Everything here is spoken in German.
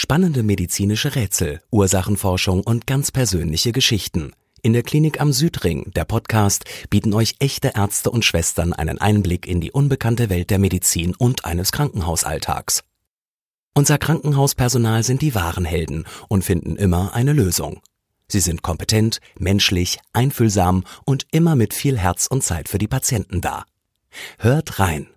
Spannende medizinische Rätsel, Ursachenforschung und ganz persönliche Geschichten. In der Klinik am Südring, der Podcast, bieten euch echte Ärzte und Schwestern einen Einblick in die unbekannte Welt der Medizin und eines Krankenhausalltags. Unser Krankenhauspersonal sind die wahren Helden und finden immer eine Lösung. Sie sind kompetent, menschlich, einfühlsam und immer mit viel Herz und Zeit für die Patienten da. Hört rein